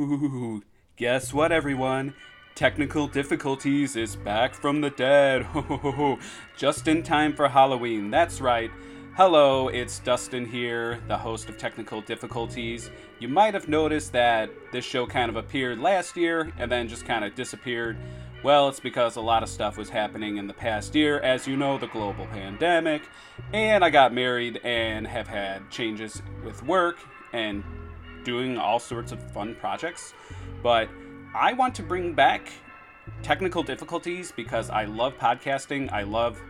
Ooh, guess what, everyone? Technical difficulties is back from the dead. Just in time for Halloween. That's right. Hello, it's Dustin here, the host of Technical Difficulties. You might have noticed that this show kind of appeared last year and then just kind of disappeared. Well, it's because a lot of stuff was happening in the past year, as you know, the global pandemic, and I got married and have had changes with work and doing all sorts of fun projects. But I want to bring back technical difficulties because I love podcasting. I love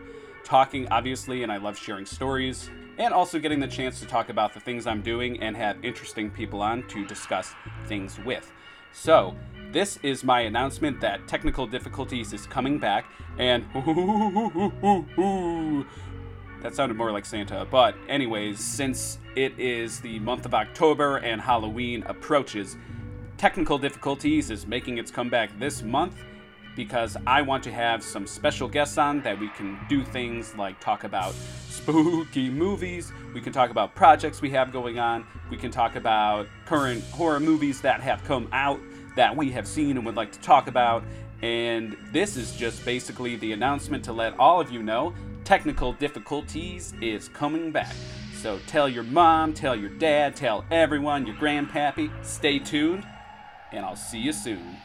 talking, obviously, and I love sharing stories and also getting the chance to talk about the things I'm doing and have interesting people on to discuss things with. So, this is my announcement that technical difficulties is coming back and that sounded more like Santa. But, anyways, since it is the month of October and Halloween approaches, Technical Difficulties is making its comeback this month because I want to have some special guests on that we can do things like talk about spooky movies, we can talk about projects we have going on, we can talk about current horror movies that have come out that we have seen and would like to talk about. And this is just basically the announcement to let all of you know technical difficulties is coming back. So tell your mom, tell your dad, tell everyone, your grandpappy, stay tuned, and I'll see you soon.